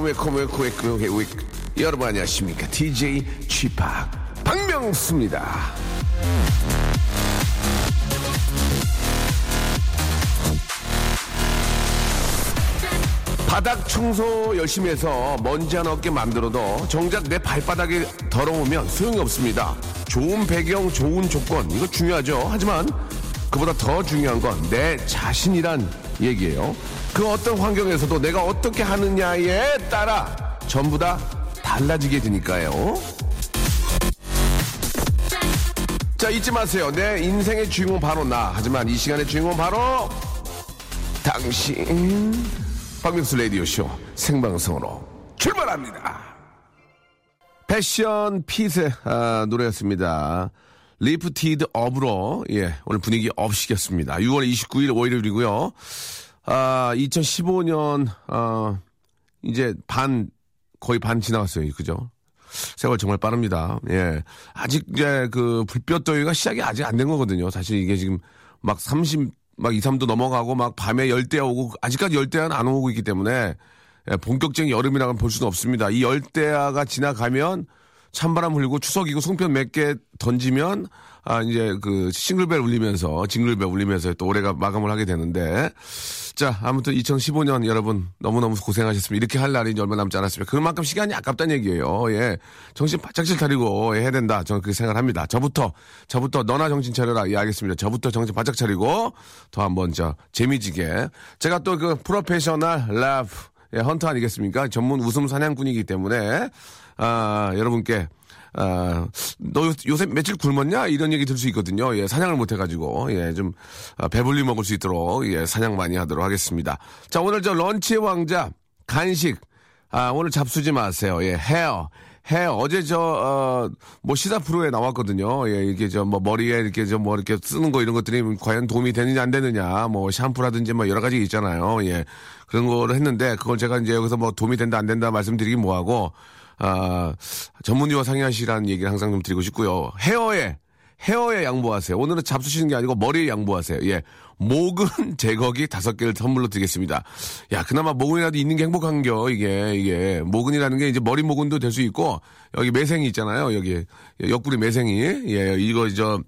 웨이컴 웨이컴 웨이컴 웨이컴 웨이컴 여러분 안녕하십니까 DJ G-Park 박명수입니다 바닥 청소 열심히 해서 먼지 하나 없게 만들어도 정작 내 발바닥이 더러우면 소용이 없습니다 좋은 배경 좋은 조건 이거 중요하죠 하지만 그보다 더 중요한 건 내 자신이란 얘기예요. 그 어떤 환경에서도 내가 어떻게 하느냐에 따라 전부 다 달라지게 되니까요. 자, 잊지 마세요. 내 인생의 주인공 바로 나. 하지만 이 시간의 주인공 바로 당신. 박명수 라디오쇼 생방송으로 출발합니다. Passion Pit의 아, 노래였습니다. Lifted Up으로 예 오늘 분위기 up 시켰습니다. 6월 29일 월요일이고요. 아 2015년 아 이제 반 거의 반 지나갔어요. 그죠? 세월 정말 빠릅니다. 예. 아직 이제 그 불볕더위가 시작이 아직 안 된 거거든요. 사실 이게 지금 막 30, 막 2, 3도 넘어가고 막 밤에 열대야 오고 아직까지 열대야는 안 오고 있기 때문에 예, 본격적인 여름이라고 볼 수는 없습니다. 이 열대야가 지나가면 찬바람 불고 추석이고 송편 몇 개 던지면 아 이제 그 싱글벨 울리면서 징글벨 울리면서 또 올해가 마감을 하게 되는데 자 아무튼 2015년 여러분 너무너무 고생하셨습니다. 이렇게 할 날이 이제 얼마 남지 않았습니다. 그만큼 시간이 아깝다는 얘기예요. 예. 정신 바짝 차리고 해야 된다. 저는 그렇게 생각합니다. 저부터 저부터 너나 정신 차려라. 예 알겠습니다. 저부터 정신 바짝 차리고 더 한번 저 재미지게 제가 또 그 프로페셔널 랩 예, 헌터 아니겠습니까? 전문 웃음 사냥꾼이기 때문에 아, 여러분께 아, 너 요- 요새 며칠 굶었냐? 이런 얘기 들 수 있거든요. 예, 사냥을 못 해가지고, 예, 좀, 아, 배불리 먹을 수 있도록, 예, 사냥 많이 하도록 하겠습니다. 자, 오늘 저 런치의 왕자, 간식, 아, 오늘 잡수지 마세요. 예, 헤어. 헤어. 어제 저, 어, 뭐 시사 프로에 나왔거든요. 예, 이게 저 뭐 머리에 이렇게 저 뭐 이렇게 쓰는 거 이런 것들이 과연 도움이 되느냐 안 되느냐. 뭐 샴푸라든지 뭐 여러 가지 있잖아요. 예. 그런 거를 했는데 그걸 제가 이제 여기서 뭐 도움이 된다 안 된다 말씀드리긴 뭐 하고, 아, 전문의와 상의하시라는 얘기를 항상 좀 드리고 싶고요. 헤어에, 헤어에 양보하세요. 오늘은 잡수시는 게 아니고 머리에 양보하세요. 예. 목은 제거기 다섯 개를 선물로 드리겠습니다. 야, 그나마 모근이라도 있는 게 행복한 겨, 이게, 이게. 모근이라는 게 이제 머리 모근도 될 수 있고, 여기 매생이 있잖아요, 여기. 옆구리 매생이. 예, 이거, 저,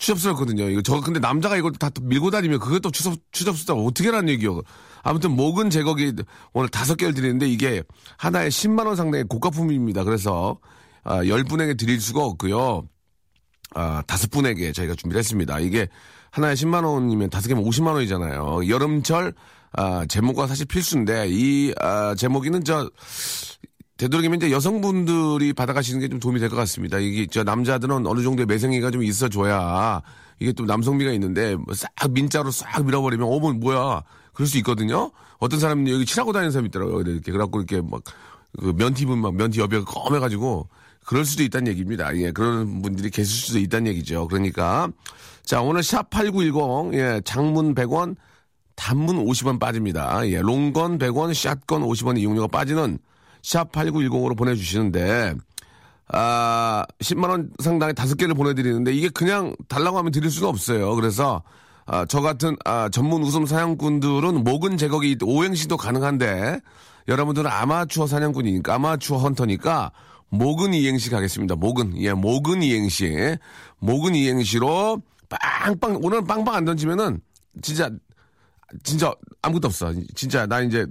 추접스럽거든요. 이거 저 근데 남자가 이걸 다 밀고 다니면 그것도 추접 추접스럽다 어떻게 하는 얘기요? 아무튼 목은 제거기 오늘 다섯 개를 드리는데 이게 하나에 10만 원 상당의 고가품입니다. 그래서 아, 10분에게 드릴 수가 없고요. 아, 다섯 분에게 저희가 준비를 했습니다. 이게 하나에 10만 원이면 다섯 개면 50만 원이잖아요. 여름철 아, 제목과 사실 필수인데 이 아, 제목이는 저 되도록이면 이제 여성분들이 받아가시는 게 좀 도움이 될 것 같습니다. 이게 저 남자들은 어느 정도의 매생이가 좀 있어줘야 이게 또 남성미가 있는데 뭐싹 민자로 싹 밀어버리면 어머 뭐야 그럴 수 있거든요. 어떤 사람은 여기 칠하고 다니는 사람 있더라고요. 이렇게 그래갖고 이렇게 막 그 면티 입은 막 면티 여배가 검해가지고 그럴 수도 있다는 얘기입니다. 예, 그런 분들이 계실 수도 있다는 얘기죠. 그러니까 자 오늘 샵 8910 예, 장문 100원 단문 50원 빠집니다. 예, 롱건 100원, 샷건 50원 이용료가 빠지는 샵 8910으로 보내주시는데, 아, 10만 원 상당의 다섯 개를 보내드리는데, 이게 그냥 달라고 하면 드릴 수는 없어요. 그래서, 아, 저 같은, 아, 전문 웃음 사냥꾼들은 목은 제거기 오행시도 가능한데, 여러분들은 아마추어 사냥꾼이니까, 아마추어 헌터니까, 목은 이행시 가겠습니다. 목은, 예, 목은 이행시. 목은 이행시로, 빵빵, 오늘 빵빵 안 던지면은, 진짜, 진짜 아무것도 없어. 진짜 나 이제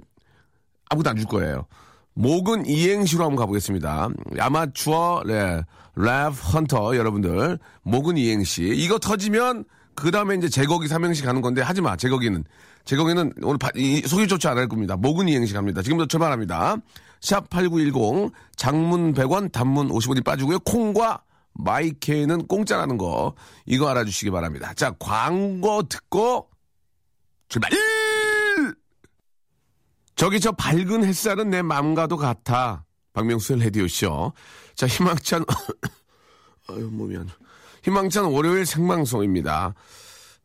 아무것도 안 줄 거예요. 목은 이행시로 한번 가보겠습니다. 아마추어 네, 랩 헌터 여러분들 목은 이행시 이거 터지면 그 다음에 이제 제거기 삼행시 가는 건데 하지 마 제거기는 제거기는 오늘 바- 이- 속이 좋지 않을 겁니다. 목은 이행시 갑니다. 지금부터 출발합니다. 샵8910 장문 100원 단문 50원이 빠지고요. 콩과 마이케이는 공짜라는 거 이거 알아주시기 바랍니다. 자 광고 듣고 출발! 저기 저 밝은 햇살은 내 맘과도 같아. 박명수의 레디오쇼. 자, 희망찬, 아유, 몸이 안. 희망찬 월요일 생방송입니다.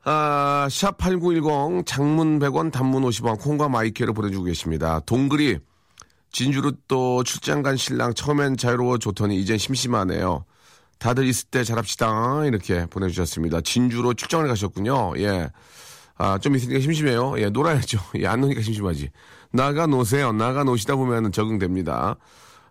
아, 샵8910 장문 100원 단문 50원 콩과 마이크를 보내주고 계십니다. 동글이 진주로 또 출장 간 신랑 처음엔 자유로워 좋더니 이젠 심심하네요. 다들 있을 때 잘합시다. 이렇게 보내주셨습니다. 진주로 출장을 가셨군요. 예. 아, 좀 있으니까 심심해요. 예, 놀아야죠. 예, 안 노니까 심심하지. 나가 노세요. 나가 노시다 보면 적응됩니다.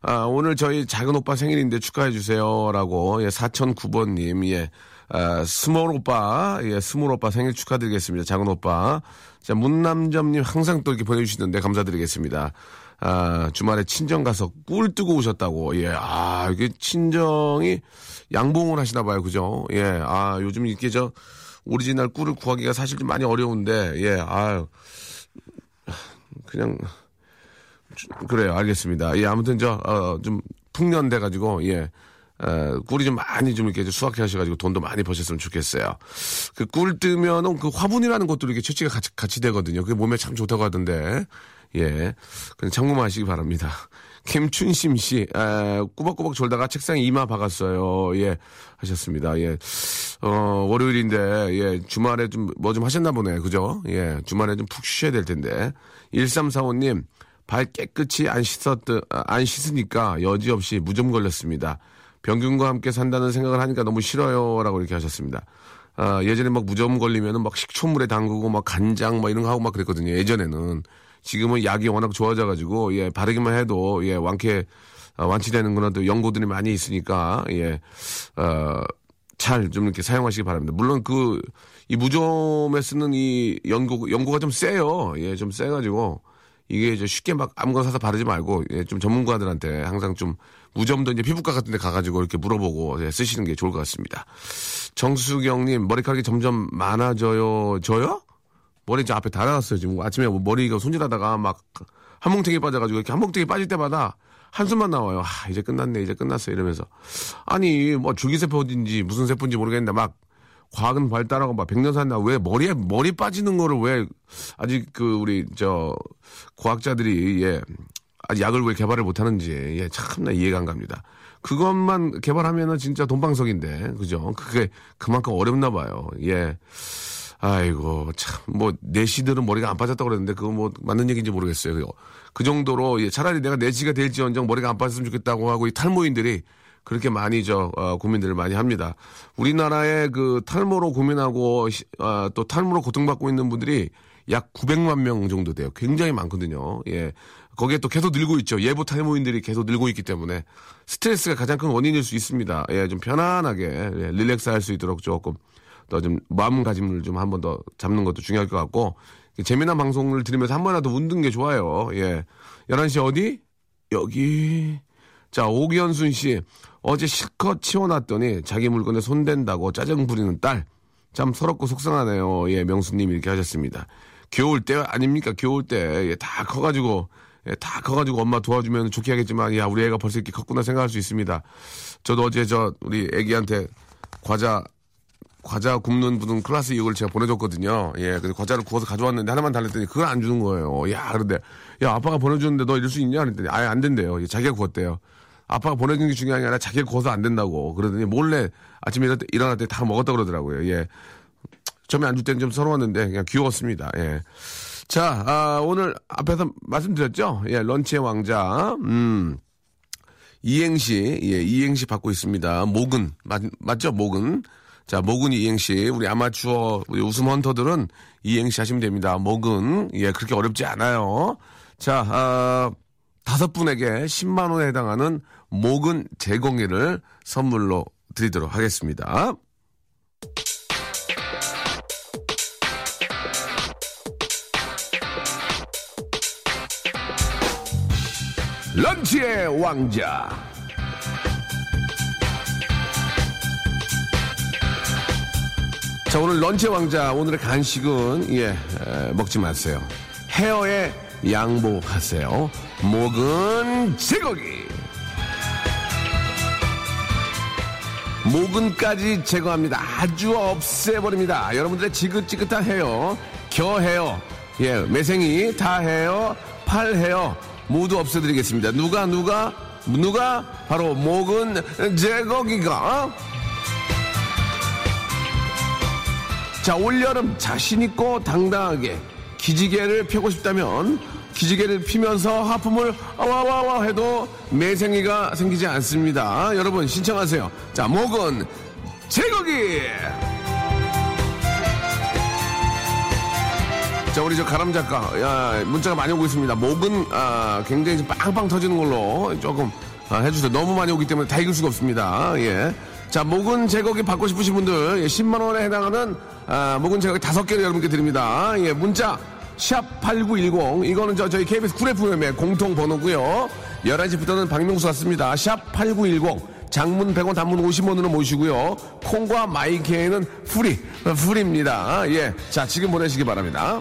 아, 오늘 저희 작은 오빠 생일인데 축하해주세요. 라고, 예, 4009번님, 예, 아, small 오빠, 예, small 오빠 생일 축하드리겠습니다. 작은 오빠. 자, 문남점님 항상 또 이렇게 보내주시는데 감사드리겠습니다. 아, 주말에 친정 가서 꿀 뜨고 오셨다고. 예, 아, 이게 친정이 양봉을 하시나 봐요. 그죠? 예, 아, 요즘 이렇게 저, 오리지널 꿀을 구하기가 사실 좀 많이 어려운데, 예, 아유, 그냥, 그래요. 알겠습니다. 예, 아무튼 저, 어, 좀 풍년돼가지고, 예, 어, 꿀이 좀 많이 좀 이렇게 수확해 하셔가지고 돈도 많이 버셨으면 좋겠어요. 그 꿀 뜨면은 그 화분이라는 것도 이렇게 채취가 같이, 같이 되거든요. 그게 몸에 참 좋다고 하던데, 예, 그냥 참고하시기 바랍니다. 김춘심 씨, 아, 꾸벅꾸벅 졸다가 책상에 이마 박았어요. 예, 하셨습니다. 예, 어, 월요일인데, 예, 주말에 좀, 뭐 좀 하셨나 보네. 그죠? 예, 주말에 좀 푹 쉬셔야 될 텐데. 1345님, 발 깨끗이 안 씻었, 안 씻으니까 여지없이 무좀 걸렸습니다. 병균과 함께 산다는 생각을 하니까 너무 싫어요. 라고 이렇게 하셨습니다. 아, 예전에 막 무좀 걸리면은 막 식초물에 담그고 막 간장 막 이런 거 하고 막 그랬거든요. 예전에는. 지금은 약이 워낙 좋아져 가지고, 예, 바르기만 해도, 예, 완쾌, 어, 완치되는 그런 또 연고들이 많이 있으니까, 예, 어, 잘좀 이렇게 사용하시기 바랍니다. 물론 그, 이 무좀에 쓰는 이 연고, 연고가 좀 세요. 예, 좀 세 가지고, 이게 이제 쉽게 막 아무거나 사서 바르지 말고, 예, 좀 전문가들한테 항상 좀 무좀도 이제 피부과 같은 데 가가지고 이렇게 물어보고 예, 쓰시는 게 좋을 것 같습니다. 정수경님, 머리카락이 점점 많아져요. 저요? 머리 이제 앞에 다 나갔어요. 지금 아침에 뭐 머리가 손질하다가 막 한 뭉탱이 빠져가지고 이렇게 한 뭉탱이 빠질 때마다 한숨만 나와요. 아, 이제 끝났네. 이제 끝났어. 이러면서. 아니, 뭐 줄기세포인지 무슨 세포인지 모르겠는데 막 과학은 발달하고 막 백년 산다. 왜 머리에, 머리 빠지는 거를 왜 아직 그 우리 저 과학자들이 예. 아직 약을 왜 개발을 못 하는지 예, 참나 이해가 안 갑니다. 그것만 개발하면은 진짜 돈방석인데. 그죠? 그게 그만큼 어렵나 봐요. 예. 아이고 참 뭐 내시들은 머리가 안 빠졌다고 그랬는데 그거 뭐 맞는 얘기인지 모르겠어요. 그 정도로 예, 차라리 내가 내시가 될지언정 머리가 안 빠졌으면 좋겠다고 하고 이 탈모인들이 그렇게 많이 저 어, 고민들을 많이 합니다. 우리나라의 그 탈모로 고민하고 시- 아, 또 탈모로 고통받고 있는 분들이 약 900만 명 정도 돼요. 굉장히 많거든요. 예. 거기에 또 계속 늘고 있죠. 예부 탈모인들이 계속 늘고 있기 때문에 스트레스가 가장 큰 원인일 수 있습니다. 예, 좀 편안하게 예, 릴렉스 할 수 있도록 조금 더 좀 마음가짐을 좀 한 번 더 잡는 것도 중요할 것 같고 재미난 방송을 들으면서 한 번이라도 웃는 게 좋아요. 예. 11시 어디? 여기. 자, 오기현순 씨. 어제 실컷 치워놨더니 자기 물건에 손댄다고 짜증 부리는 딸. 참 서럽고 속상하네요. 예, 명수님 이렇게 하셨습니다. 겨울 때 아닙니까? 겨울 때. 예, 다 커가지고, 예, 다 커가지고 엄마 도와주면 좋게 하겠지만, 야, 우리 애가 벌써 이렇게 컸구나 생각할 수 있습니다. 저도 어제 저, 우리 애기한테 과자, 과자 굽는 무슨 클래스 이걸 제가 보내줬거든요. 예, 그래서 과자를 구워서 가져왔는데 하나만 달랬더니 그걸 안 주는 거예요. 야, 그런데, 야, 아빠가 보내주는데 너 이럴 수 있냐? 그랬더니 아예 안 된대요. 예, 자기가 구웠대요. 아빠가 보내준 게 중요한 게 아니라 자기가 구워서 안 된다고. 그러더니 몰래 아침에 일어날 때, 일어날 때 다 먹었다 그러더라고요. 예. 처음에 안줄 때는 좀 서러웠는데 그냥 귀여웠습니다. 예. 자, 아, 오늘 앞에서 말씀드렸죠? 예, 런치의 왕자. 음. 이행시, 예, 이행시 받고 있습니다. 목은, 맞, 맞죠? 목은. 자, 목은 이행시. 우리 아마추어, 우리 웃음 헌터들은 이행시 하시면 됩니다. 목은, 예, 그렇게 어렵지 않아요. 자, 아, 다섯 분에게 10만원에 해당하는 목은 제공기를 선물로 드리도록 하겠습니다. 런치의 왕자. 자, 오늘 런치 왕자, 오늘의 간식은, 예, 에, 먹지 마세요. 헤어에 양보하세요. 목은 제거기. 모근까지 제거합니다. 아주 없애버립니다. 여러분들의 지긋지긋한 헤어, 겨 헤어, 예, 매생이 다 헤어, 팔 헤어 모두 없애드리겠습니다. 누가 누가 누가 바로 목은 제거기가 자, 올여름 자신있고 당당하게 기지개를 펴고 싶다면 기지개를 피면서 하품을 와와와 해도 매생이가 생기지 않습니다. 여러분 신청하세요. 자, 목은 제거기! 자, 우리 저 가람 작가, 야, 문자가 많이 오고 있습니다. 목은, 아, 굉장히 좀 빵빵 터지는 걸로 조금, 아, 해주세요. 너무 많이 오기 때문에 다 읽을 수가 없습니다. 예. 자, 모근 제거기 받고 싶으신 분들, 예, 10만원에 해당하는, 아, 모근 제거기 다섯 개를 여러분께 드립니다. 예, 문자, 샵8910. 이거는 저, 저희 KBS Cool FM의 공통 번호고요 11시부터는 박명수가 씁니다. 샵8910. 장문 100원, 단문 50원으로 모시고요. 콩과 마이케이는 free, free입니다. 예. 자, 지금 보내시기 바랍니다.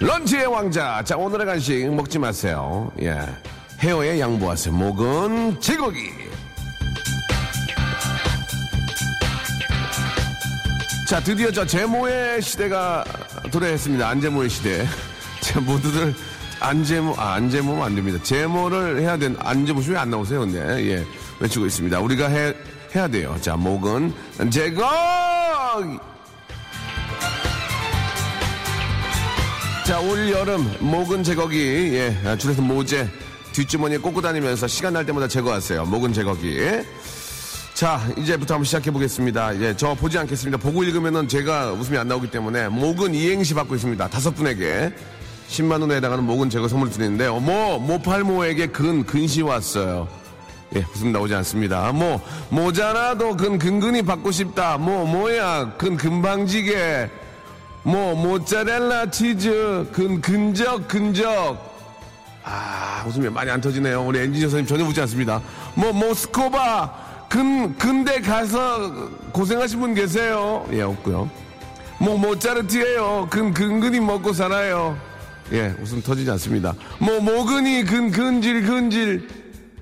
런치의 왕자. 자, 오늘의 간식 먹지 마세요. 예. 헤어에 양보하세요. 목은 제거기. 자, 드디어 저 제모의 시대가 도래했습니다. 안제모의 시대. 자, 모두들 안제모, 아, 안제모면 안 됩니다. 제모를 해야 되는, 안제모 왜안 나오세요? 근데, 예. 외치고 있습니다. 우리가 해, 해야 돼요. 자, 목은 제거 자, 올 여름 목은 제거기, 예, 아, 줄여서 모제 뒷주머니에 꽂고 다니면서 시간 날 때마다 제거하세요. 목은 제거기. 자, 이제부터 한번 시작해 보겠습니다. 예, 저 보지 않겠습니다. 보고 읽으면은 제가 웃음이 안 나오기 때문에 목은 이행시 받고 있습니다. 다섯 분에게 10만 원에 해당하는 목은 제거 선물 드리는데, 어머, 모팔모에게 근 근시 왔어요. 예, 웃음 나오지 않습니다. 뭐, 모자라도 근 근근히 받고 싶다. 뭐, 뭐야, 근 금방지게. 뭐 모짜렐라 치즈 근 근적 근적. 아 웃음이 많이 안 터지네요. 우리 엔지니어 선생님 전혀 웃지 않습니다. 뭐 모스코바 근 근데 가서 고생하신 분 계세요? 예 없고요. 뭐 모짜르티예요. 근 근근히 먹고 살아요. 예 웃음 터지지 않습니다. 뭐 모근이 근 근질 근질.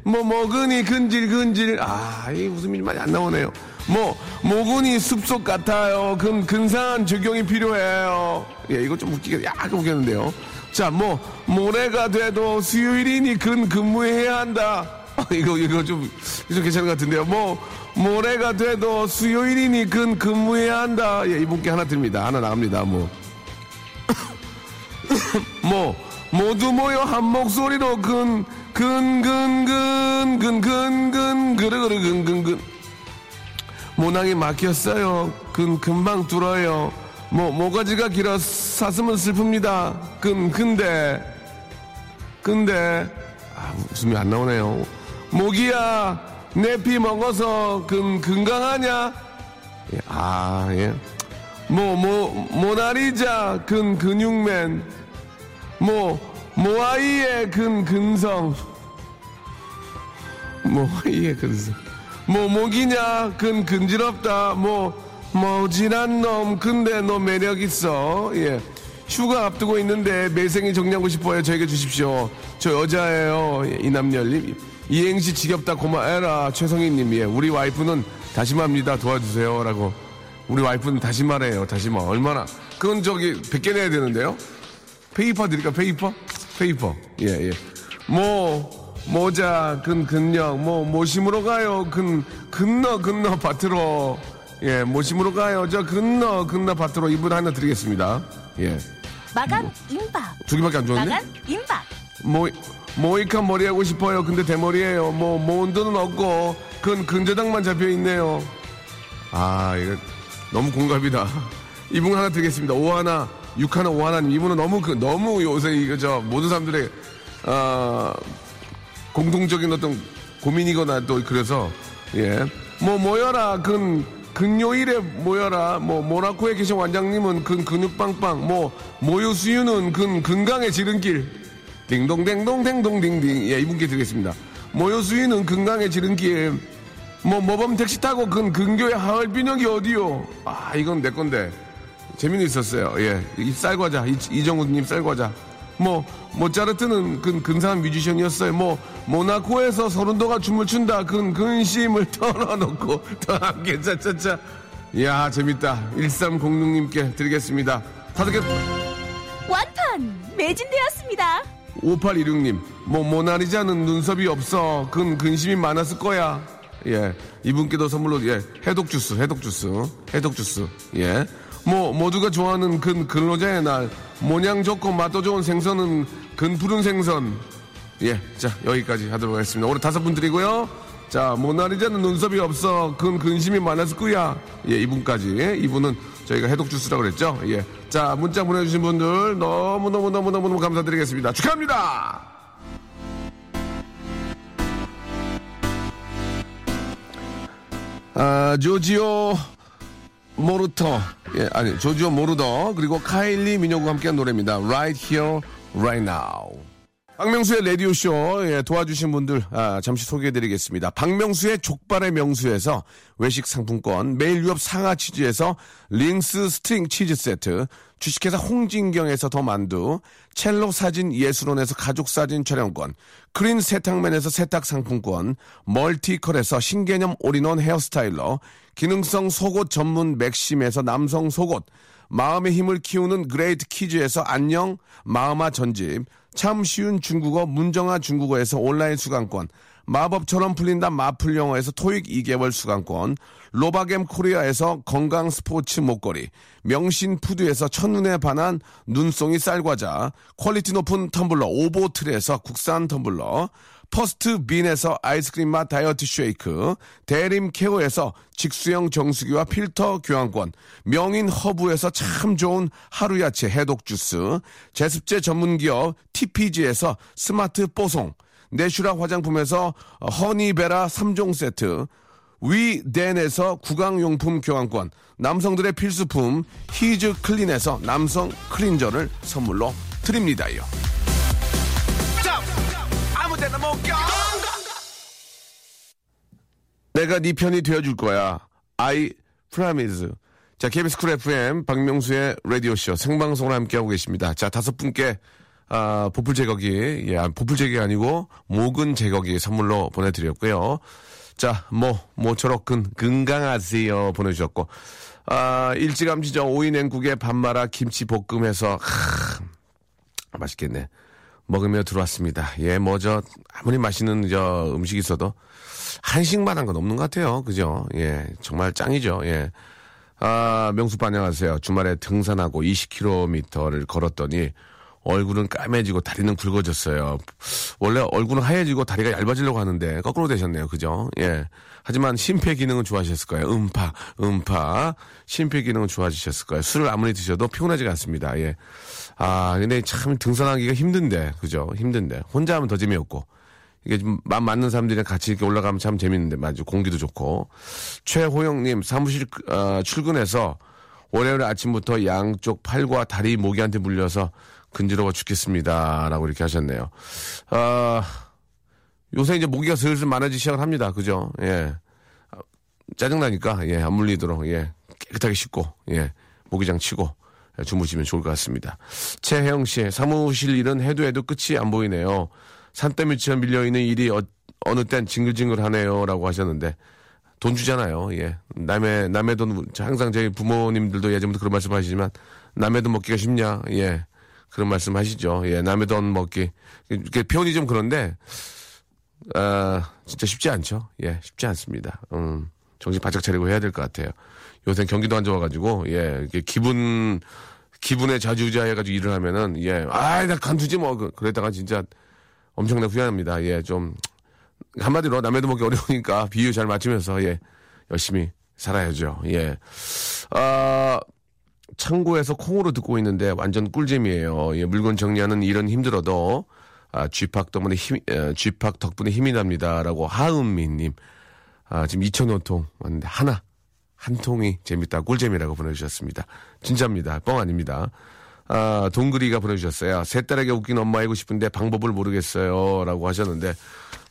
뭐 먹으니 근질 근질. 아 이 웃음이 많이 안 나오네요 뭐 모근이 숲속 같아요. 근 근사한 적용이 필요해요. 예 이거 좀 웃기게 약간 웃겼는데요. 자 뭐 모레가 돼도 수요일이니 근 근무해야 한다. 이거 이거 좀, 좀 괜찮은 것 같은데요. 뭐 모레가 돼도 수요일이니 근 근무해야 한다. 예 이분께 하나 드립니다. 하나 나갑니다 뭐. 뭐 모두 모여 한 목소리로 근 근근근근근근 그르 그르 근근근 모낭이 막혔어요 근 금방 뚫어요 뭐 모가지가 길어 사슴은 슬픕니다 근 근데 근데 아, 웃음이 안 나오네요 모기야 내 피 먹어서 근 건강하냐 예, 아 예. 뭐, 뭐, 모나리자, 근, 근육맨. 뭐, 모아이의 근, 근성. 모아이의 근성. 뭐, 모기냐, 근, 근지럽다. 뭐, 모질한 놈, 근데 너 매력 있어. 예. 휴가 앞두고 있는데 매생이 정리하고 싶어요. 저에게 주십시오. 저 여자예요. 예, 이남열님. 이행시 지겹다 고마해라. 최성희님. 예. 우리 와이프는 다시마입니다. 도와주세요. 라고. 우리 와이프는 다시마래요. 다시마. 얼마나. 그건 저기 100개 내야 되는데요. 페이퍼 드릴까? 페이퍼? 페이퍼. 예, 예. 뭐, 모자, 근, 근력, 뭐, 모 심으러 가요. 근, 근너, 근너, 밭으로. 예, 모 심으러 가요. 저, 근너, 근너, 밭으로 이분 하나 드리겠습니다. 예. 마감 임박 두 개밖에 안 줬네? 마감 임박 모, 모히칸 머리 하고 싶어요. 근데 대머리예요. 뭐, 모은 돈은 없고, 근, 근저당만 잡혀 있네요. 아, 이거 너무 공감이다. 이분 하나 드리겠습니다. 오 하나, 육 하나, 오 하나님. 이분은 너무, 그, 너무 요새 이거 저, 모든 사람들의, 아, 공통적인 어떤 고민이거나 또 그래서, 예. 뭐, 모여라. 근, 금요일에 모여라. 뭐, 모나코에 계신 원장님은 근, 근육빵빵. 뭐, 모유 수유는 근, 건강의 지름길. 딩동댕동 댕동딩딩. 예, 이분께 드리겠습니다. 모유 수유는 건강의 지름길. 뭐 모범 택시 타고 근 근교의 하얼 빈역이 어디요? 아 이건 내 건데 재미는 있었어요. 예, 이 쌀과자 이, 이정우님 쌀과자. 뭐 모차르트는 근 근사한 뮤지션이었어요. 뭐 모나코에서 서른도가 춤을 춘다. 근 근심을 털어놓고 더 함께 짜짜짜. 이야 재밌다. 1306님께 드리겠습니다. 다섯 개. 완판 매진되었습니다. 5816님, 뭐, 모나리자는 눈썹이 없어. 근, 근심이 많았을 거야. 예. 이분께도 선물로, 예. 해독 주스, 해독 주스, 해독 주스. 예. 뭐, 모두가 좋아하는 근, 근로자의 날. 모양 좋고 맛도 좋은 생선은 근 푸른 생선. 예. 자, 여기까지 하도록 하겠습니다. 오늘 다섯 분 드리고요. 자, 모나리자는 눈썹이 없어. 근, 근심이 많았을 거야. 예, 이분까지. 이분은 저희가 해독 주스라고 그랬죠. 예. 자, 문자 보내주신 분들 너무 너무 너무 너무 너무 감사드리겠습니다. 축하합니다! 아, Giorgio Moroder. 예, 아니, Giorgio Moroder. 그리고 Kylie Minogue와 함께한 노래입니다. Right Here, Right Now. 박명수의 라디오 쇼 예, 도와주신 분들 아, 잠시 소개해드리겠습니다. 박명수의 족발의 명수에서 외식 상품권, 매일 유업 상하 치즈에서 링스 스트링 치즈 세트, 주식회사 홍진경에서 더 만두, 첼로 사진 예술원에서 가족 사진 촬영권, 크린 세탁맨에서 세탁 상품권, 멀티컬에서 신개념 all-in-one hair styler, 기능성 속옷 전문 맥심에서 남성 속옷, 마음의 힘을 키우는 그레이트 키즈에서 안녕 마음아 전집, 참 쉬운 중국어 문정아 중국어에서 온라인 수강권, 마법처럼 풀린다 마풀 영어에서 토익 2개월 수강권, 로바겜 코리아에서 건강 스포츠 목걸이, 명신 푸드에서 첫눈에 반한 눈송이 쌀과자, 퀄리티 높은 텀블러 오보틀에서 국산 텀블러, 퍼스트 빈에서 아이스크림 맛 다이어트 쉐이크, 대림 케어에서 직수형 정수기와 필터 교환권, 명인 허브에서 참 좋은 하루 야채 해독 주스, 제습제 전문 기업 TPG에서 스마트 뽀송, 내슈라 화장품에서 허니베라 3종 세트, 위덴에서 구강용품 교환권, 남성들의 필수품 히즈 클린에서 남성 클린저를 선물로 드립니다요. 내가 네 편이 되어줄 거야. I promise. 자, KBS 쿨 FM 박명수의 라디오쇼 생방송으로 함께하고 계십니다. 자, 다섯 분께 아, 보풀 제거기, 예, 보풀 제거기 아니고 모근 제거기 선물로 보내드렸고요. 자, 뭐, 모처럼 근, 건강하세요 보내주셨고, 아, 일찌감치죠. 오이 냉국에 밥 말아 김치 볶음해서, 하, 맛있겠네. 먹으며 들어왔습니다. 예, 뭐, 저, 아무리 맛있는 저 음식이 있어도, 한식만 한 건 없는 것 같아요. 그죠? 예, 정말 짱이죠. 예. 아, 명수빠 안녕하세요. 주말에 등산하고 20km를 걸었더니 얼굴은 까매지고 다리는 굵어졌어요. 원래 얼굴은 하얘지고 다리가 얇아지려고 하는데 거꾸로 되셨네요. 그죠? 예. 하지만 심폐 기능은 좋아지셨을 거예요. 음파, 음파. 심폐 기능은 좋아지셨을 거예요. 술을 아무리 드셔도 피곤하지가 않습니다. 예. 아, 근데 참 등산하기가 힘든데. 그죠? 힘든데. 혼자 하면 더 재미없고. 이게 좀맘 맞는 사람들이랑 같이 이렇게 올라가면 참 재밌는데 맞죠 공기도 좋고 최호영님 사무실 어, 출근해서 월요일 아침부터 양쪽 팔과 다리 모기한테 물려서 근지러워 죽겠습니다 라고 이렇게 하셨네요. 아 요새 이제 모기가 슬슬 많아지기 시작을 합니다. 그죠? 예 짜증나니까 예 안 물리도록 예 깨끗하게 씻고 예 모기장 치고 예, 주무시면 좋을 것 같습니다. 최혜영 씨 사무실 일은 해도 해도 끝이 안 보이네요. 산더미처럼 밀려있는 일이 어, 어느 땐 징글징글하네요. 라고 하셨는데, 돈 주잖아요. 예. 남의, 남의 돈, 항상 저희 부모님들도 예전부터 그런 말씀 하시지만, 남의 돈 먹기가 쉽냐. 예. 그런 말씀 하시죠. 예. 남의 돈 먹기. 이렇게 표현이 좀 그런데, 아, 진짜 쉽지 않죠. 예. 쉽지 않습니다. 음, 정신 바짝 차리고 해야 될 것 같아요. 요새 경기도 안 좋아가지고, 예. 이렇게 기분, 기분에 자주자해가지고 일을 하면은, 예. 아이, 나 간두지 뭐. 그- 그랬다가 진짜, 엄청나게 후회합니다. 예, 좀 한마디로 남의 도 먹기 어려우니까 비유 잘 맞추면서 예 열심히 살아야죠. 예. 아 창고에서 콩으로 듣고 있는데 완전 꿀잼이에요. 예, 물건 정리하는 일은 힘들어도 아, 쥐팍 덕분에 힘, 에, 쥐팍 덕분에 힘이 납니다라고 하은미님. 아, 지금 2,000원 왔는데 하나 한 통이 재밌다 꿀잼이라고 보내주셨습니다. 진짜입니다. 뻥 아닙니다. 아, 동그리가 보내주셨어요. 세 딸에게 웃긴 엄마이고 싶은데 방법을 모르겠어요. 라고 하셨는데,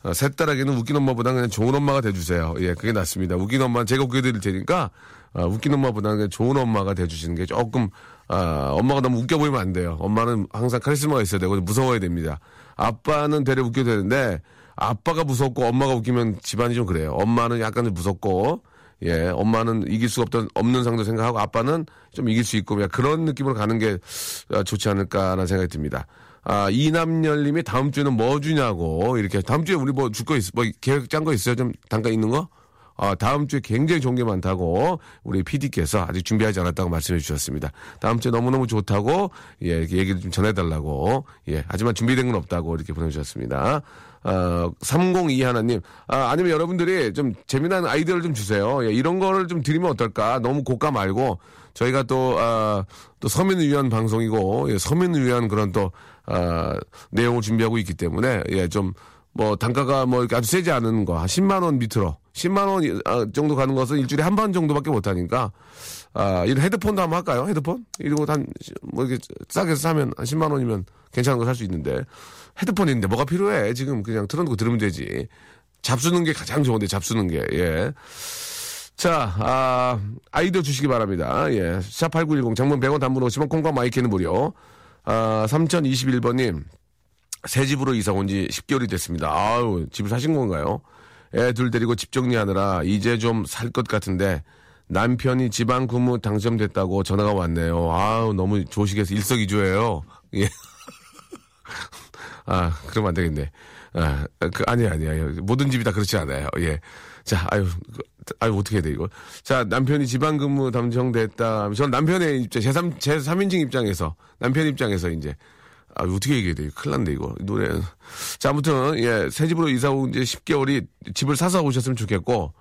어, 셋 딸에게는 웃긴 엄마보다 그냥 좋은 엄마가 돼주세요. 예, 그게 낫습니다. 웃긴 엄마 제가 웃겨드릴 테니까 어, 웃긴 엄마보다는 좋은 엄마가 돼주시는 게 조금 아, 엄마가 너무 웃겨 보이면 안 돼요. 엄마는 항상 카리스마가 있어야 되고 무서워야 됩니다. 아빠는 되려 웃겨야 되는데 아빠가 무섭고 엄마가 웃기면 집안이 좀 그래요. 엄마는 약간 무섭고 예, 엄마는 이길 수 없던 없는 상도 생각하고 아빠는 좀 이길 수 있고 그런 느낌으로 가는 게 아, 좋지 않을까라는 생각이 듭니다. 아, 이남열님이 다음 주에는 뭐 주냐고 이렇게 다음 주에 우리 뭐 줄 거 있어 뭐 계획 짠 거 있어요? 좀 단가 있는 거? 아, 다음 주에 굉장히 좋은 게 많다고 우리 PD께서 아직 준비하지 않았다고 말씀해 주셨습니다. 다음 주에 너무너무 좋다고 예, 얘기를 좀 전해달라고 예, 하지만 준비된 건 없다고 이렇게 보내주셨습니다. 어, 302 하나님, 아, 아니면 여러분들이 좀 재미난 아이디어를 좀 주세요. 예, 이런 거를 좀 드리면 어떨까? 너무 고가 말고 저희가 또, 아, 또 서민을 위한 방송이고, 예, 서민을 위한 그런 또, 아, 내용을 준비하고 있기 때문에, 예, 좀, 뭐, 단가가 뭐, 아주 세지 않은 거, 한 10만원 밑으로, 10만원 아, 정도 가는 것은 일주일에 한 번 정도밖에 못 하니까, 아, 이런 헤드폰도 한번 할까요? 헤드폰? 거 한, 뭐, 이렇게 싸게 사면 한 10만원이면 괜찮은 거 살 수 있는데, 헤드폰이 있는데 뭐가 필요해? 지금 그냥 틀어놓고 들으면 되지. 잡수는 게 가장 좋은데, 잡수는 게, 예. 자, 아, 아이디어 주시기 바랍니다. 예. 샵8910 장문 100원 단문 50원 콩과 마이크는 무료. 아, 3021번님. 새 집으로 이사 온 지 10개월이 됐습니다. 아우, 집을 사신 건가요? 애둘 데리고 집 정리하느라 이제 좀 살 것 같은데 남편이 지방 근무 당첨됐다고 전화가 왔네요. 아우, 너무 조식에서 일석이조예요. 예. 아, 그러면 안 되겠네. 아, 그, 아니, 아니야. 모든 집이 다 그렇지 않아요. 예. 자, 아유, 그, 아유, 어떻게 해야 돼, 이거. 자, 남편이 지방 근무 담정됐다. 전 남편의 입장, 제3, 제3인칭 입장에서, 남편 입장에서 이제, 아, 어떻게 얘기해야 돼? 큰일 났네, 이거. 노래. 자, 아무튼, 예, 새 집으로 이사 온 이제 10개월이 집을 사서 오셨으면 좋겠고,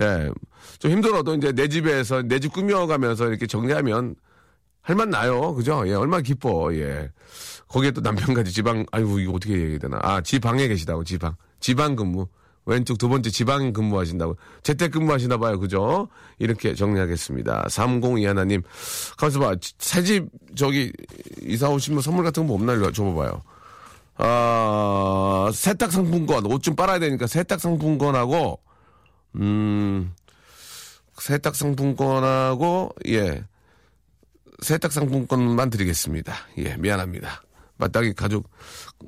예, 좀 힘들어도 이제 내 집에서, 내 집 꾸며가면서 이렇게 정리하면 할만 나요. 그죠? 예, 얼마나 기뻐, 예. 거기에 또 남편까지 지방, 아이고, 이거 어떻게 얘기해야 되나. 아, 지방에 계시다고, 지방. 지방 근무. 왼쪽 두 번째 지방 근무하신다고. 재택 근무하시나 봐요. 그죠? 이렇게 정리하겠습니다. 302 하나님. 가만있어 봐. 새집, 저기, 이사 오시면 선물 같은 거 뭐 없나? 줘 봐봐요. 아, 세탁 상품권. 옷 좀 빨아야 되니까 세탁 상품권하고, 음, 세탁 상품권하고, 예. 세탁 상품권만 드리겠습니다. 예, 미안합니다. 마땅히 가족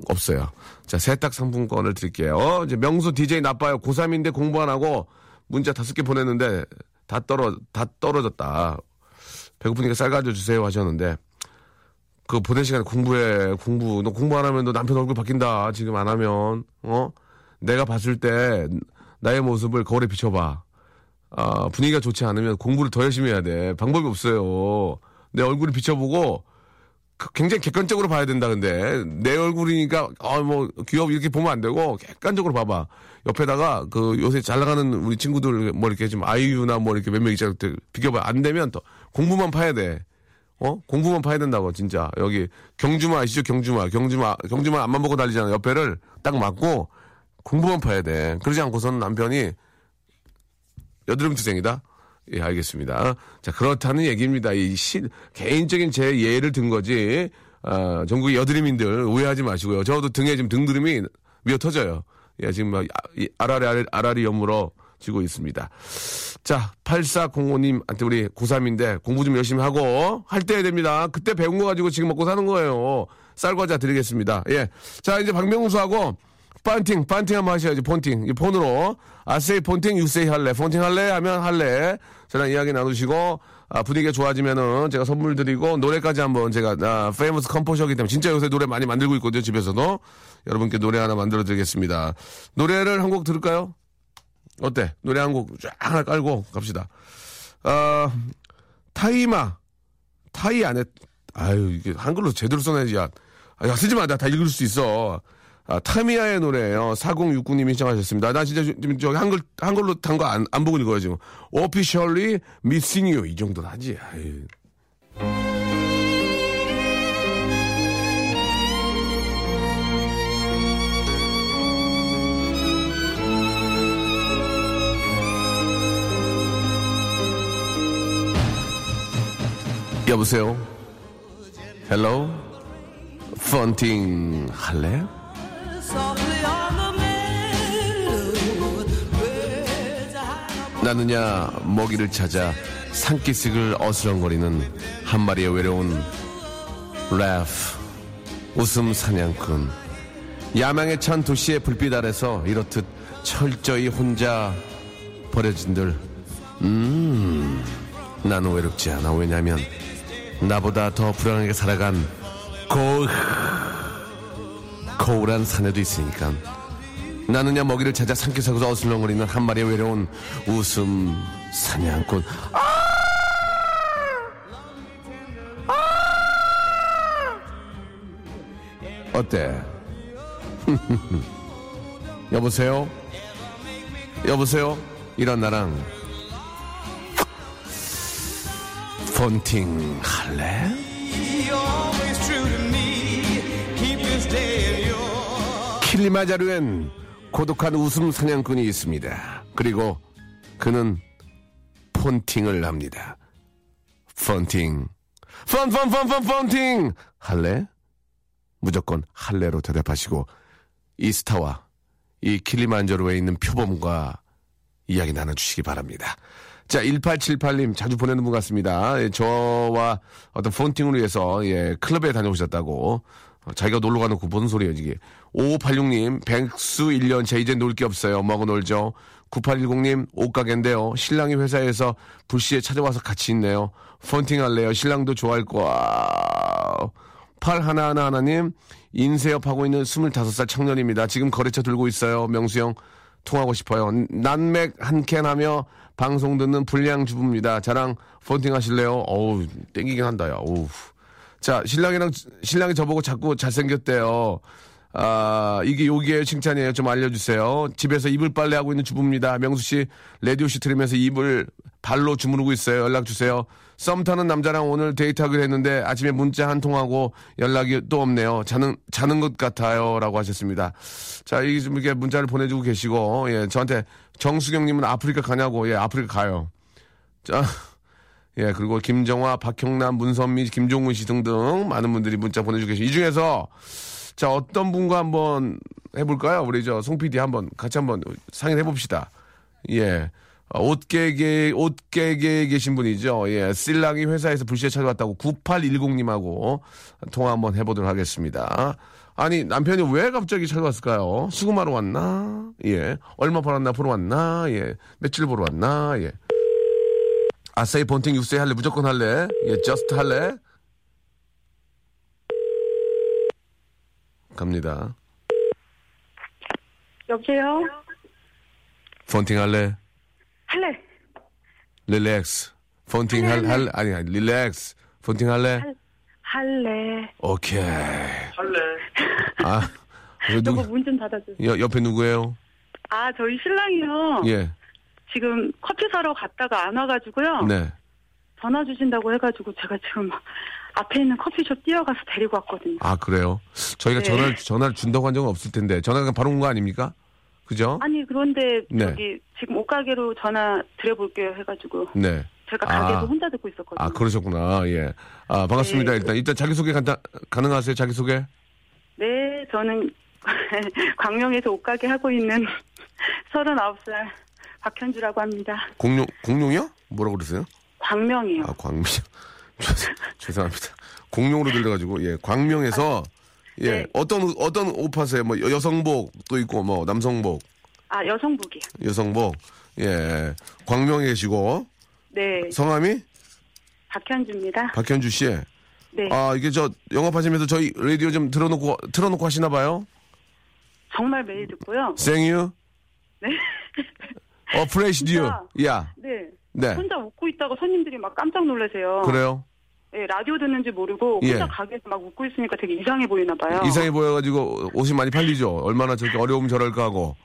없어요. 자, 세탁 상품권을 드릴게요. 이제 명수 DJ 나빠요. 고3인데 공부 안 하고 문자 다섯 개 보냈는데 다 떨어, 다 떨어졌다. 배고프니까 쌀 가져주세요 하셨는데 그 보낸 시간에 공부해, 공부. 너 공부 안 하면 너 남편 얼굴 바뀐다. 지금 안 하면, 어? 내가 봤을 때 나의 모습을 거울에 비춰봐. 아, 분위기가 좋지 않으면 공부를 더 열심히 해야 돼. 방법이 없어요. 내 얼굴을 비춰보고 그 굉장히 객관적으로 봐야 된다 근데 내 얼굴이니까 아 뭐 귀여워 이렇게 보면 안 되고 객관적으로 봐봐 옆에다가 그 요새 잘 나가는 우리 친구들 뭐 이렇게 좀 아이유나 뭐 이렇게 몇 명 있잖아 비교봐 안 되면 더 공부만 파야 돼. 어? 공부만 파야 된다고, 진짜. 여기, 경주마 아시죠? 경주마. 경주마, 경주마 앞만 보고 달리잖아. 옆에를 딱 맞고, 공부만 파야 돼. 그러지 않고서는 남편이, 여드름 투생이다? 예, 알겠습니다. 자, 그렇다는 얘기입니다. 이 시, 개인적인 제 예를 든 거지, 아, 전국 여드름인들 오해하지 마시고요. 저도 등에 지금 등드름이 미어 터져요. 예, 지금 막, 아라리, 아라리, 아라리 염으로 지고 있습니다. 자, 8405님한테 우리 고3인데 공부 좀 열심히 하고 할 때 해야 됩니다. 그때 배운 거 가지고 지금 먹고 사는 거예요. 쌀과자 드리겠습니다. 예. 자, 이제 박명수하고 폰팅, 폰팅 한번 하셔야지, 폰팅. 이 폰으로. I say 폰팅, you say 할래. 폰팅 할래? 하면 할래. 저랑 이야기 나누시고, 아, 분위기가 좋아지면은 제가 선물 드리고, 노래까지 한번 제가, 아, famous composer기 때문에 진짜 요새 노래 많이 만들고 있거든요, 집에서도. 여러분께 노래 하나 만들어 드리겠습니다. 노래를 한 곡 들을까요? 어때? 노래 한 곡 쫙 하나 깔고 갑시다. 아, 타이마. 타이 안에, 아유, 이게 한글로 제대로 써놔야지, 야. 아, 야, 쓰지 마. 나 다 읽을 수 있어. 아, 타미야의 노래예요 4069님이 신청하셨습니다. 나 진짜 지금 저기 한글 한글로 단 거 안 안 보고 읽어요 지금. Officially Missing You 이 정도는 하지. 아유. 여보세요. Hello. 폰팅 할래? 나는야 먹이를 찾아 산기슭을 어슬렁거리는 한 마리의 외로운 laugh 웃음 사냥꾼. 야망에 찬 도시의 불빛 아래서 이렇듯 철저히 혼자 버려진들. 음 나는 외롭지 않아. 왜냐면 나보다 더 불안하게 살아간 고 거울한 사내도 있으니까 나느냐 먹이를 찾아 산기슭에서 어슬렁거리는 한 마리의 외로운 웃음 사냥꾼 어때? 여보세요? 여보세요? 이런 나랑 폰팅 할래? 킬리마자루엔 고독한 웃음 사냥꾼이 있습니다. 그리고 그는 폰팅을 합니다. 폰팅. 폰, 폰팅! 할래? 무조건 할래로 대답하시고 이 스타와 이 킬리만자로에 있는 표범과 이야기 나눠주시기 바랍니다. 자, 1878님 자주 보내는 분 같습니다. 예, 저와 어떤 폰팅을 위해서 예, 클럽에 다녀오셨다고 어, 자기가 놀러 가놓고 무슨 소리예요, 이게. 5586님, 백수 1년차 이제 놀 게 없어요. 뭐하고 놀죠? 9810님, 옷가게인데요. 신랑이 회사에서 불시에 찾아와서 같이 있네요. 폰팅 할래요. 신랑도 좋아할 거야. 팔 하나하나 하나님, 인쇄업 하고 있는 25살 청년입니다. 지금 거래처 들고 있어요. 명수형, 통하고 싶어요. 난맥 한 캔 하며 방송 듣는 불량 주부입니다. 저랑 폰팅 하실래요? 어우, 땡기긴 한다, 야. 어우. 자, 신랑이랑, 신랑이 저보고 자꾸 잘생겼대요. 아, 이게 욕이에요, 칭찬이에요. 좀 알려주세요. 집에서 이불 빨래하고 있는 주부입니다. 명수 씨, 라디오씨 들으면서 이불 발로 주무르고 있어요. 연락주세요. 썸 타는 남자랑 오늘 데이트하기로 했는데 아침에 문자 한 통하고 연락이 또 없네요. 자는, 자는 것 같아요. 라고 하셨습니다. 자, 이게 좀 이렇게 문자를 보내주고 계시고, 예, 저한테 정수경님은 아프리카 가냐고, 예, 아프리카 가요. 자, 예, 그리고 김정화, 박형남, 문선미, 김종훈 씨 등등 많은 분들이 문자 보내주고 계시고, 이 중에서 자, 어떤 분과 한번 해볼까요? 우리 저 송 PD 한번 같이 한번 상의해 봅시다. 예. 어, 옷개계, 옷개계에 계신 분이죠. 예. 신랑이 회사에서 불시에 찾아왔다고 9810님하고 통화 한번 해보도록 하겠습니다. 아니, 남편이 왜 갑자기 찾아왔을까요? 수금하러 왔나? 예. 얼마 벌었나 보러 왔나? 예. 며칠 보러 왔나? 예. 아싸이 본팅 육세 할래? 무조건 할래? 예, 저스트 할래? 갑니다. 여보세요? 폰팅 할래? 할래. 릴렉스. 폰팅 할, 할, 아니, 아니, 릴렉스. 폰팅 할래? 할래. 오케이. 할래. 아, 누구, 문좀 닫아주세요. 여, 옆에 누구예요? 아, 저희 신랑이요. 예. 지금 커피 사러 갔다가 안 와가지고요. 네. 전화 주신다고 해가지고 제가 지금 앞에 있는 커피숍 뛰어가서 데리고 왔거든요. 아, 그래요? 저희가 네. 전화를, 전화를 준다고 한 적은 없을 텐데, 전화가 바로 온 거 아닙니까? 그죠? 아니, 그런데 네. 저기 지금 옷가게로 전화 드려볼게요 해가지고 네. 제가 아. 가게에서 혼자 듣고 있었거든요. 아, 그러셨구나. 예. 아, 반갑습니다. 네. 일단, 일단 자기 소개 간단, 가능하세요? 자기 소개? 네, 저는 광명에서 옷가게 하고 있는 39살 박현주라고 합니다. 공룡, 공룡이요? 뭐라고 그러세요? 광명이요. 아, 광명. 죄- 죄송합니다. 공룡으로 들려가지고, 예. 광명에서, 예. 네. 어떤, 옷- 어떤 옷 파세요? 뭐, 여- 여성복도 있고, 뭐, 남성복, 아, 여성복이요. 여성복. 예. 광명에 계시고, 네, 성함이 박현주입니다. 박현주 씨. 네, 아, 이게 저, 영업하시면서 저희 라디오 좀 틀어놓고, 틀어놓고 하시나 봐요? 정말 매일 듣고요. 생유? 네. 어, 프레시 듀. 야. 네. 네. 혼자 웃고 있다가 손님들이 막 깜짝 놀라세요. 그래요? 네, 라디오 듣는지 모르고 예. 혼자 가게에서 막 웃고 있으니까 되게 이상해 보이나 봐요. 이상해 보여가지고 옷이 많이 팔리죠? 얼마나 저렇게 어려우면 저럴까 하고.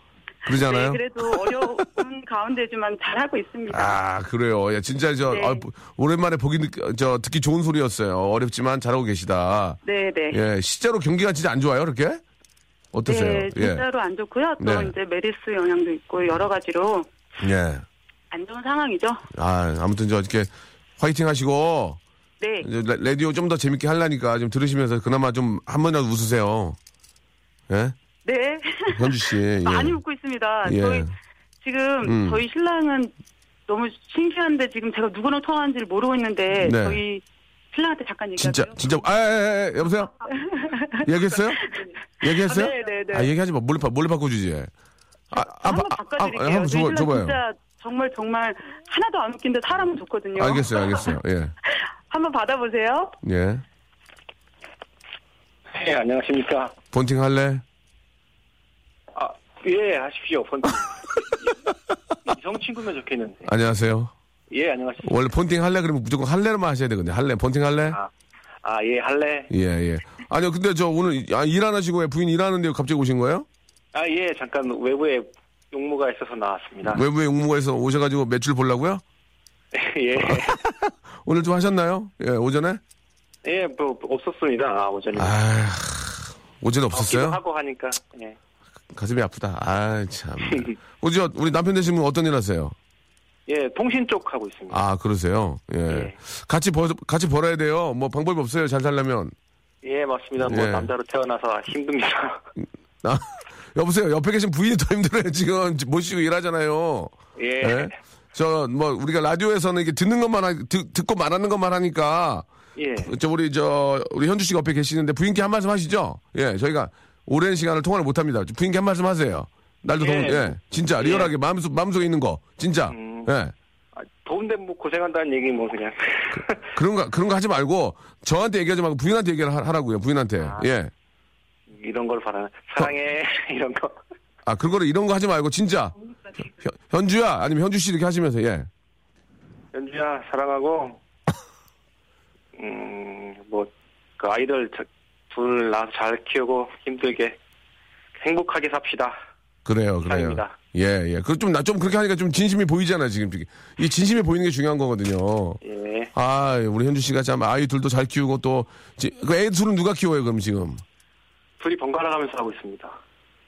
그러잖아요? 네, 그래도 어려운 가운데지만 잘하고 있습니다. 아, 그래요. 예, 진짜 저, 네. 아, 오랜만에 보기, 듣, 저, 듣기 좋은 소리였어요. 어렵지만 잘하고 계시다. 네, 네. 예, 실제로 경기가 진짜 안 좋아요, 그렇게? 어떠세요? 네, 진짜로 안 좋고요. 또 네. 이제 메르스 영향도 있고 여러 가지로 예. 예. 안 좋은 상황이죠. 아, 아무튼 저, 이렇게 화이팅 하시고, 네. 라디오 좀 더 재밌게 하려니까 좀 들으시면서 그나마 좀 한 번이라도 웃으세요. 예? 네. 현주 씨. 예. 많이 웃고 있습니다. 예. 저희 지금 음. 저희 신랑은 너무 신기한데 지금 제가 누구랑 통화하는지를 모르고 있는데 네. 저희 신랑한테 잠깐 진짜 얘기할게요. 진짜 아, 아, 아, 아, 여보세요? 얘기했어요? 얘기했어요? 아, 네, 네, 네. 아, 얘기하지 마. 몰래 바, 몰래 바꿔주지. 아, 아, 한번 아, 바꿔드릴게요. 한번 줘봐, 신랑 줘봐요. 진짜 정말 정말 하나도 안 웃긴데 사람은 좋거든요. 알겠어요, 알겠어요. 예, 한번 받아보세요. 예. 네, 안녕하십니까. 본팅 할래? 아, 예, 하십시오. 폰. 이성 친구면 좋겠는데. 안녕하세요. 예, 안녕하십니까. 원래 폰팅 할래 그러면 무조건 할래로만 하셔야 되거든요. 할래, 폰팅 할래? 아, 아, 예, 할래. 예, 예. 아니요, 근데 저 오늘 아, 일 안 하시고 왜 부인 일하는데 갑자기 오신 거예요? 아, 예, 잠깐 외부에 용무가 있어서 나왔습니다. 외부에 용무가에서 오셔가지고 매출 보려고요? 예, 오늘 좀 하셨나요? 예, 오전에? 예, 뭐 없었습니다. 아, 오전에. 아, 오전에 없었어요? 하고 하니까. 예. 가슴이 아프다. 아, 참. 우리 저 우리 남편 되신 분 어떤 일 하세요? 예, 통신 쪽 하고 있습니다. 아, 그러세요? 예. 예. 같이 벌, 같이 벌어야 돼요. 뭐 방법이 없어요. 잘 살려면. 예, 맞습니다. 뭐 예. 남자로 태어나서 힘듭니다. 아, 여보세요. 옆에 계신 부인이 더 힘들어요. 지금 모시고 일하잖아요. 예. 예? 저, 뭐, 우리가 라디오에서는 이게 듣는 것만, 하, 듣, 듣고 말하는 것만 하니까, 예. 저, 우리, 저, 우리 현주 씨가 옆에 계시는데 부인께 한 말씀 하시죠? 예, 저희가 오랜 시간을 통화를 못 합니다. 부인께 한 말씀 하세요. 날도 예. 더운, 예, 진짜, 리얼하게 마음속, 마음속에 있는 거, 진짜. 음. 예. 아, 더운데 뭐 고생한다는 얘기 뭐 그냥. 그 런 거, 그런 거 하지 말고, 저한테 얘기하지 말고 부인한테 얘기를 하- 하라고요, 부인한테. 아. 예. 이런 걸 바라는. 사랑해. 이런 거. 아, 그거를 이런 거 하지 말고, 진짜. 현, 현주야, 아니면 현주 씨 이렇게 하시면서, 예. 연주야 사랑하고 음뭐 그 아이들 저- 둘 낳아서 잘 키우고 힘들게 행복하게 삽시다. 그래요, 그래요. 사랑입니다. 예, 예. 그 좀, 나 좀 그렇게 하니까 좀 진심이 보이잖아요, 지금. 이 진심이 보이는 게 중요한 거거든요. 예. 아, 우리 현주 씨가 참 아이 둘도 잘 키우고 또, 지- 그애 둘은 누가 키워요, 그럼 지금? 둘이 번갈아 가면서 하고 있습니다.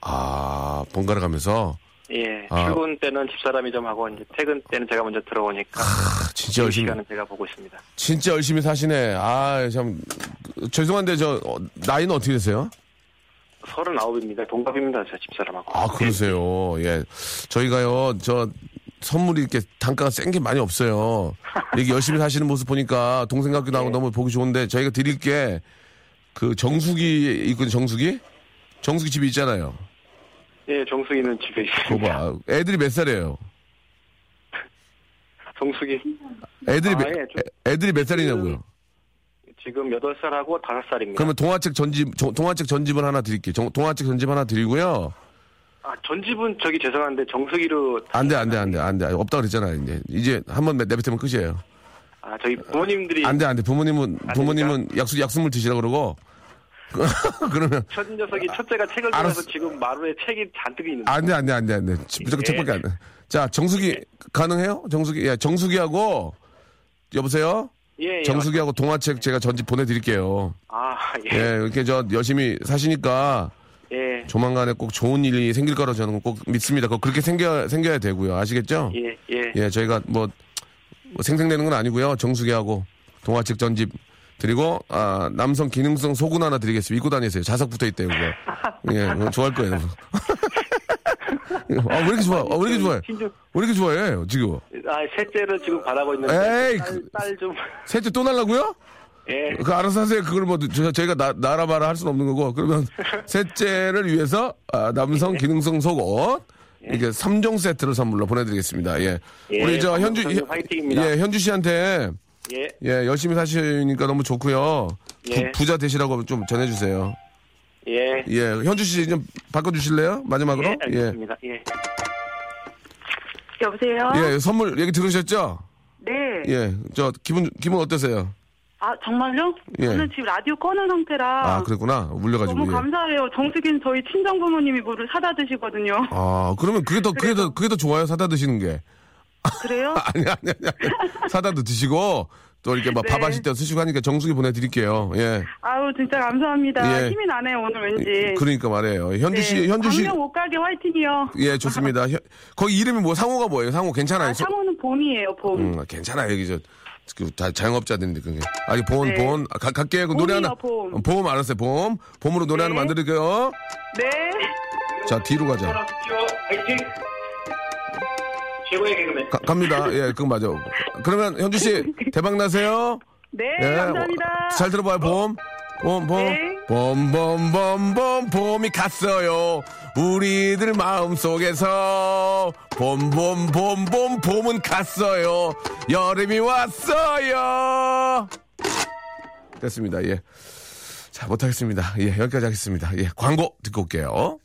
아, 번갈아 가면서. 예. 아. 출근 때는 집사람이 좀 하고 이제 퇴근 때는 제가 먼저 들어오니까 아, 진짜 이 열심히, 시간은 제가 보고 있습니다. 진짜 열심히 사시네. 아, 참. 그, 죄송한데, 저, 어, 나이는 어떻게 되세요? 서른아홉입니다. 동갑입니다. 제 집사람하고. 아, 그러세요. 예. 저희가요, 저, 선물이 이렇게 단가가 센 게 많이 없어요. 이게 열심히 사시는 모습 보니까 동생 같기도 하고 네. 너무 보기 좋은데 저희가 드릴 게 그 정수기 있거든요, 정수기? 정수기 집이 있잖아요. 예, 정수기는 집에 있습니다. 봐. 애들이 몇 살이에요? 정수기 애들이, 아, 몇, 예, 좀- 애들이 몇 살이냐고요? 지금 8살하고 5살입니다. 그러면 동화책 전집, 정- 동화책 전집은 하나 드릴게요. 정- 동화책 전집 하나 드리고요. 아, 전집은 저기 죄송한데 정수기로 안 돼, 안 돼, 안 돼, 안 돼. 없다 그랬잖아요, 이제. 이제 한번 내뱉으면 끝이에요. 아, 저희 부모님들이 안 돼, 안 돼. 부모님은, 부모님은 약수, 약수물 드시라 그러고. 그러면, 첫 녀석이 첫째가 책을. 들어서 지금 마루에 책이 잔뜩 있는데 안 돼, 안 돼, 안 돼, 안 돼. 무조건 예. 책밖에 안 돼. 자, 정수기, 가능해요? 정수기, 예, 정수기하고, 여보세요? 예, 예. 정수기하고 동화책 제가 전집 보내드릴게요. 아, 예. 예, 이렇게 저 열심히 사시니까 예. 조만간에 꼭 좋은 일이 생길 거라 저는 꼭 믿습니다. 그렇게 생겨, 생겨야 되고요. 아시겠죠? 예, 예. 예, 저희가 뭐, 뭐 생생내는 건 아니고요. 정수기하고 동화책 전집 드리고 아, 남성 기능성 속옷 하나 드리겠습니다. 입고 다니세요. 자석 붙어 있대요, 그거. 예, 좋아할 거예요. 아, 왜 이렇게 좋아? 아, 왜 이렇게 좋아해? 신주, 왜 이렇게 좋아해? 지금 아, 셋째를 지금 바라고 있는데. 에이, 딸, 그- 딸 좀. 셋째 또 날라고요? 예. 그 알아서 하세요. 그걸 뭐 저, 저희가 나, 나라바라 할 수는 없는 거고 그러면 셋째를 위해서 아, 남성 기능성 속옷 이렇게 3종 세트를 선물로 보내드리겠습니다. 예, 예, 우리 저 현주 화이팅입니다. 예 현주 씨한테 예. 예 열심히 사시니까 너무 좋고요. 예. 부, 자 되시라고 좀 전해주세요. 예. 예, 현주 씨 좀 바꿔주실래요? 마지막으로 예, 알겠습니다. 예. 여보세요? 예, 선물 얘기 들으셨죠? 네. 예, 저 기분 기분 어떠세요? 아, 정말요? 예. 저는 지금 라디오 꺼놓은 상태라. 아, 그랬구나. 울려가지고. 너무 예. 감사해요. 정수기는 저희 친정 부모님이 물을 사다 드시거든요. 아, 그러면 그게 더, 그게 더, 그게 더 좋아요. 사다 드시는 게. 그래요? 아니, 아니, 아니. 아니. 사다도 드시고, 또 이렇게 막 네. 밥 하실 때 쓰시고 하니까 정수기 보내드릴게요. 예. 아우, 진짜 감사합니다. 예. 힘이 나네요, 오늘 왠지. 그러니까 말이에요. 현주 씨, 네. 현주 씨. 광명 옷가게 화이팅이요. 예, 좋습니다. 현- 거기 이름이 뭐, 상호가 뭐예요? 상호 괜찮아요? 아, 소- 상호는 봄이에요, 봄. 음, 괜찮아요. 여기 저, 그, 다 자영업자들인데, 그게. 아니, 본, 네. 본. 아, 가, 갈게요. 그 노래 봄이요, 하나. 봄. 어, 봄, 알았어요. 봄. 봄으로 노래 네. 하나 만들게요. 네. 자, 뒤로 가자. 화이팅! 최고의 개그맨. 가- 갑니다. 예, 그거 맞아. 그러면 현주 씨 대박 나세요. 네, 예, 감사합니다. 잘 들어봐요, 봄. 봄, 봄. 네. 봄, 봄, 봄, 봄, 봄이 갔어요. 우리들 마음 속에서. 봄, 봄, 봄, 봄, 봄은 갔어요. 여름이 왔어요. 됐습니다. 예. 자, 못하겠습니다. 예, 여기까지 하겠습니다. 예, 광고 듣고 올게요.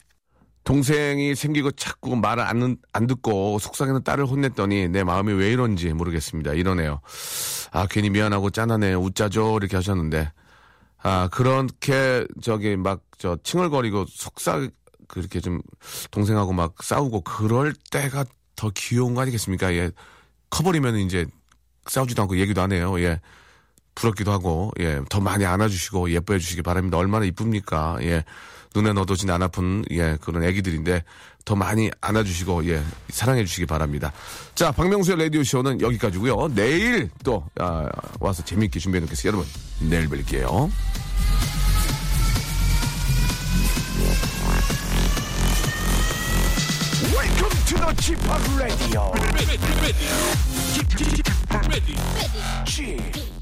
동생이 생기고 자꾸 말을 안, 안 듣고 속상해서 딸을 혼냈더니 내 마음이 왜 이런지 모르겠습니다. 이러네요. 아, 괜히 미안하고 짠하네. 웃자죠. 이렇게 하셨는데. 아, 그렇게 저기 막 저 칭얼거리고 속삭 그렇게 좀 동생하고 막 싸우고 그럴 때가 더 귀여운 거 아니겠습니까? 예. 커버리면 이제 싸우지도 않고 얘기도 안 해요. 예. 부럽기도 하고, 예. 더 많이 안아주시고 예뻐해 주시기 바랍니다. 얼마나 이쁩니까? 예. 눈에 넣어도진 안 아픈, 예. 그런 애기들인데 더 많이 안아주시고, 예. 사랑해 주시기 바랍니다. 자, 박명수의 라디오 쇼는 여기까지고요 내일 또, 아, 와서 재밌게 준비해 놓겠습니다. 여러분, 내일 뵐게요. Welcome to the Chip Radio. ready, ready, ready, ready. Chip